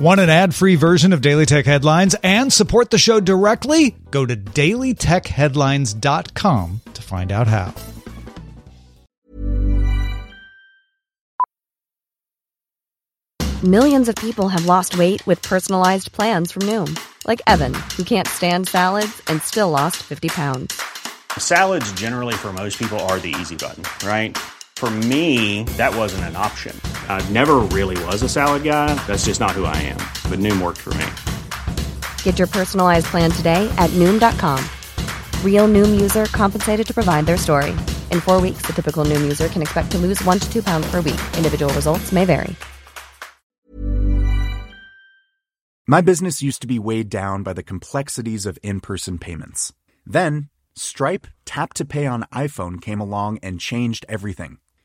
Want an ad free version of Daily Tech Headlines and support the show directly? Go to dailytechheadlines.com to find out how. Millions of people have lost weight with personalized plans from Noom, like Evan, who can't stand salads and still lost 50 pounds. Salads, generally, for most people, are the easy button, right? For me, that wasn't an option. I never really was a salad guy. That's just not who I am. But Noom worked for me. Get your personalized plan today at Noom.com. Real Noom user compensated to provide their story. In four weeks, the typical Noom user can expect to lose one to two pounds per week. Individual results may vary. My business used to be weighed down by the complexities of in person payments. Then, Stripe Tap to Pay on iPhone came along and changed everything.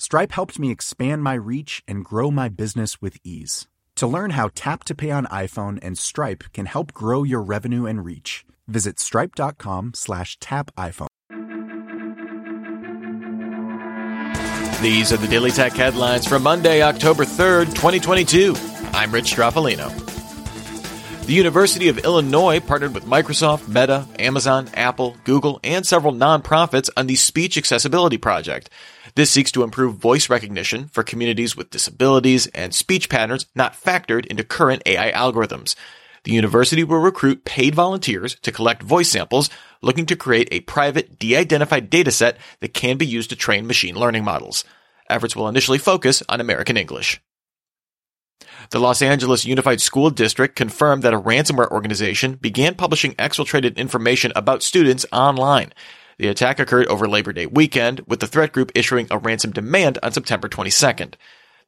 Stripe helped me expand my reach and grow my business with ease. To learn how Tap to Pay on iPhone and Stripe can help grow your revenue and reach, visit stripe.com slash tap iPhone. These are the Daily Tech headlines for Monday, October 3rd, 2022. I'm Rich Stroffolino. The University of Illinois partnered with Microsoft, Meta, Amazon, Apple, Google, and several nonprofits on the Speech Accessibility Project. This seeks to improve voice recognition for communities with disabilities and speech patterns not factored into current AI algorithms. The university will recruit paid volunteers to collect voice samples, looking to create a private, de-identified dataset that can be used to train machine learning models. Efforts will initially focus on American English. The Los Angeles Unified School District confirmed that a ransomware organization began publishing exfiltrated information about students online. The attack occurred over Labor Day weekend, with the threat group issuing a ransom demand on September 22nd.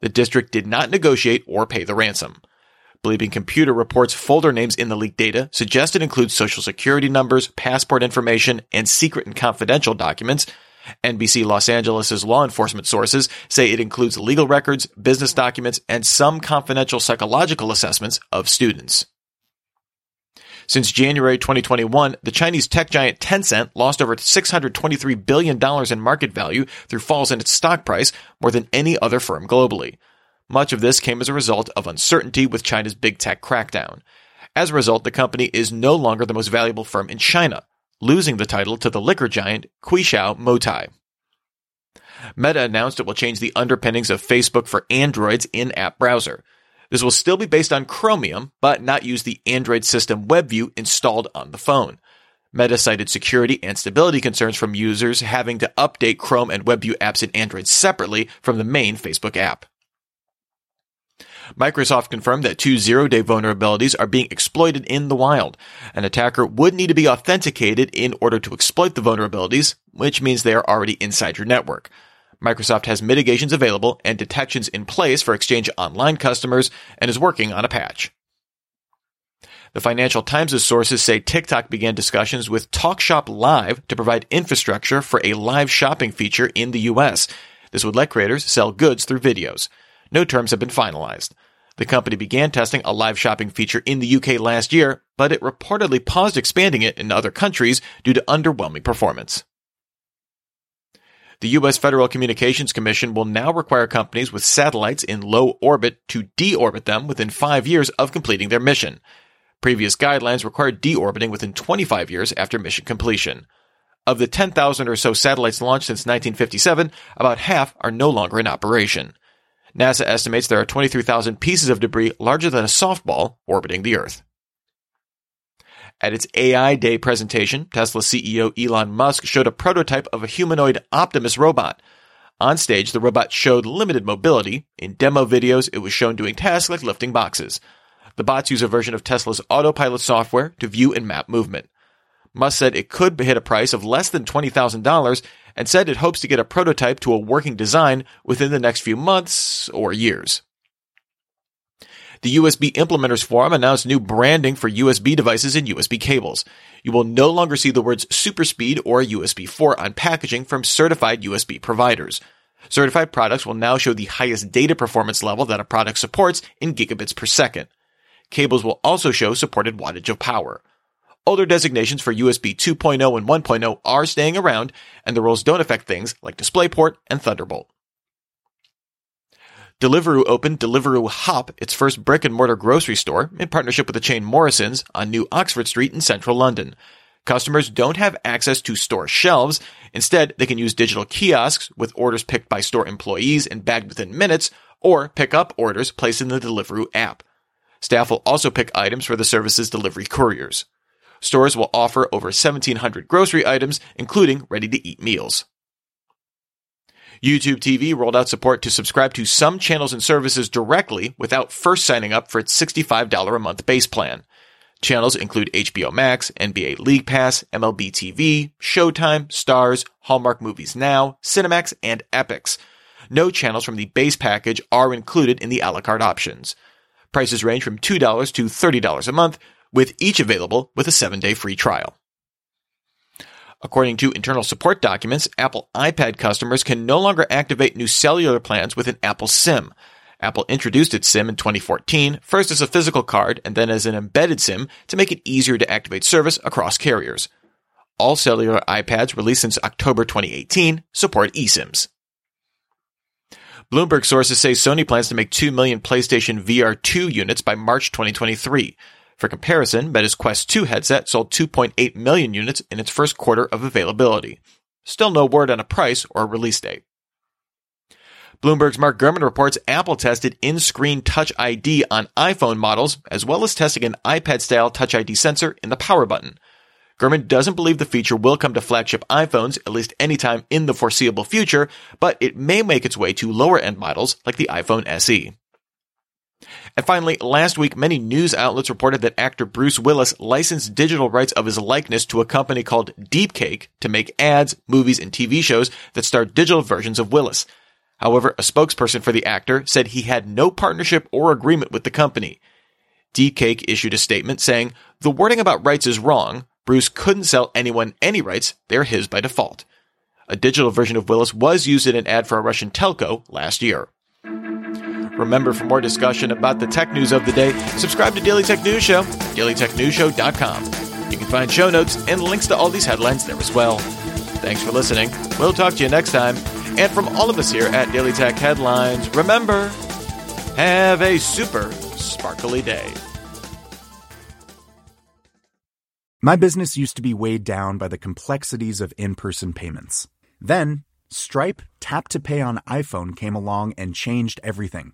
The district did not negotiate or pay the ransom. Bleeping Computer reports folder names in the leaked data suggest it includes social security numbers, passport information, and secret and confidential documents. NBC Los Angeles' law enforcement sources say it includes legal records, business documents, and some confidential psychological assessments of students. Since January 2021, the Chinese tech giant Tencent lost over $623 billion in market value through falls in its stock price, more than any other firm globally. Much of this came as a result of uncertainty with China's big tech crackdown. As a result, the company is no longer the most valuable firm in China, losing the title to the liquor giant Kweichow Moutai. Meta announced it will change the underpinnings of Facebook for Android's in-app browser. This will still be based on Chromium, but not use the Android system WebView installed on the phone. Meta cited security and stability concerns from users having to update Chrome and WebView apps in Android separately from the main Facebook app. Microsoft confirmed that two zero day vulnerabilities are being exploited in the wild. An attacker would need to be authenticated in order to exploit the vulnerabilities, which means they are already inside your network. Microsoft has mitigations available and detections in place for Exchange Online customers and is working on a patch. The Financial Times' sources say TikTok began discussions with TalkShop Live to provide infrastructure for a live shopping feature in the US. This would let creators sell goods through videos. No terms have been finalized. The company began testing a live shopping feature in the UK last year, but it reportedly paused expanding it in other countries due to underwhelming performance. The U.S. Federal Communications Commission will now require companies with satellites in low orbit to deorbit them within five years of completing their mission. Previous guidelines required deorbiting within 25 years after mission completion. Of the 10,000 or so satellites launched since 1957, about half are no longer in operation. NASA estimates there are 23,000 pieces of debris larger than a softball orbiting the Earth. At its AI Day presentation, Tesla CEO Elon Musk showed a prototype of a humanoid Optimus robot. On stage, the robot showed limited mobility. In demo videos, it was shown doing tasks like lifting boxes. The bots use a version of Tesla's autopilot software to view and map movement. Musk said it could hit a price of less than $20,000 and said it hopes to get a prototype to a working design within the next few months or years. The USB Implementers Forum announced new branding for USB devices and USB cables. You will no longer see the words SuperSpeed or USB 4 on packaging from certified USB providers. Certified products will now show the highest data performance level that a product supports in gigabits per second. Cables will also show supported wattage of power. Older designations for USB 2.0 and 1.0 are staying around, and the rules don't affect things like DisplayPort and Thunderbolt. Deliveroo opened Deliveroo Hop, its first brick and mortar grocery store, in partnership with the chain Morrisons on New Oxford Street in central London. Customers don't have access to store shelves. Instead, they can use digital kiosks with orders picked by store employees and bagged within minutes, or pick up orders placed in the Deliveroo app. Staff will also pick items for the service's delivery couriers. Stores will offer over 1,700 grocery items, including ready to eat meals. YouTube TV rolled out support to subscribe to some channels and services directly without first signing up for its $65 a month base plan. Channels include HBO Max, NBA League Pass, MLB TV, Showtime, Starz, Hallmark Movies Now, Cinemax, and Epix. No channels from the base package are included in the a la carte options. Prices range from $2 to $30 a month, with each available with a 7-day free trial. According to internal support documents, Apple iPad customers can no longer activate new cellular plans with an Apple SIM. Apple introduced its SIM in 2014, first as a physical card and then as an embedded SIM to make it easier to activate service across carriers. All cellular iPads released since October 2018 support eSIMs. Bloomberg sources say Sony plans to make 2 million PlayStation VR 2 units by March 2023. For comparison, Meta's Quest 2 headset sold 2.8 million units in its first quarter of availability. Still no word on a price or release date. Bloomberg's Mark Gurman reports Apple tested in-screen Touch ID on iPhone models, as well as testing an iPad-style Touch ID sensor in the power button. Gurman doesn't believe the feature will come to flagship iPhones, at least anytime in the foreseeable future, but it may make its way to lower-end models like the iPhone SE. And finally, last week, many news outlets reported that actor Bruce Willis licensed digital rights of his likeness to a company called Deepcake to make ads, movies, and TV shows that star digital versions of Willis. However, a spokesperson for the actor said he had no partnership or agreement with the company. Deepcake issued a statement saying, The wording about rights is wrong. Bruce couldn't sell anyone any rights. They're his by default. A digital version of Willis was used in an ad for a Russian telco last year. Remember, for more discussion about the tech news of the day, subscribe to Daily Tech News Show, dailytechnewsshow.com. You can find show notes and links to all these headlines there as well. Thanks for listening. We'll talk to you next time. And from all of us here at Daily Tech Headlines, remember, have a super sparkly day. My business used to be weighed down by the complexities of in person payments. Then, Stripe Tap to Pay on iPhone came along and changed everything.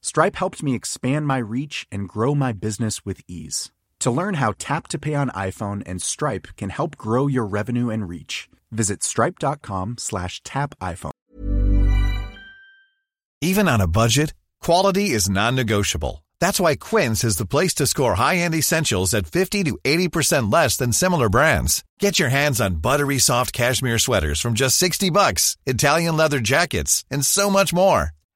Stripe helped me expand my reach and grow my business with ease. To learn how Tap to Pay on iPhone and Stripe can help grow your revenue and reach, visit stripe.com slash tap iPhone. Even on a budget, quality is non-negotiable. That's why Quince is the place to score high-end essentials at 50 to 80% less than similar brands. Get your hands on buttery soft cashmere sweaters from just 60 bucks, Italian leather jackets, and so much more.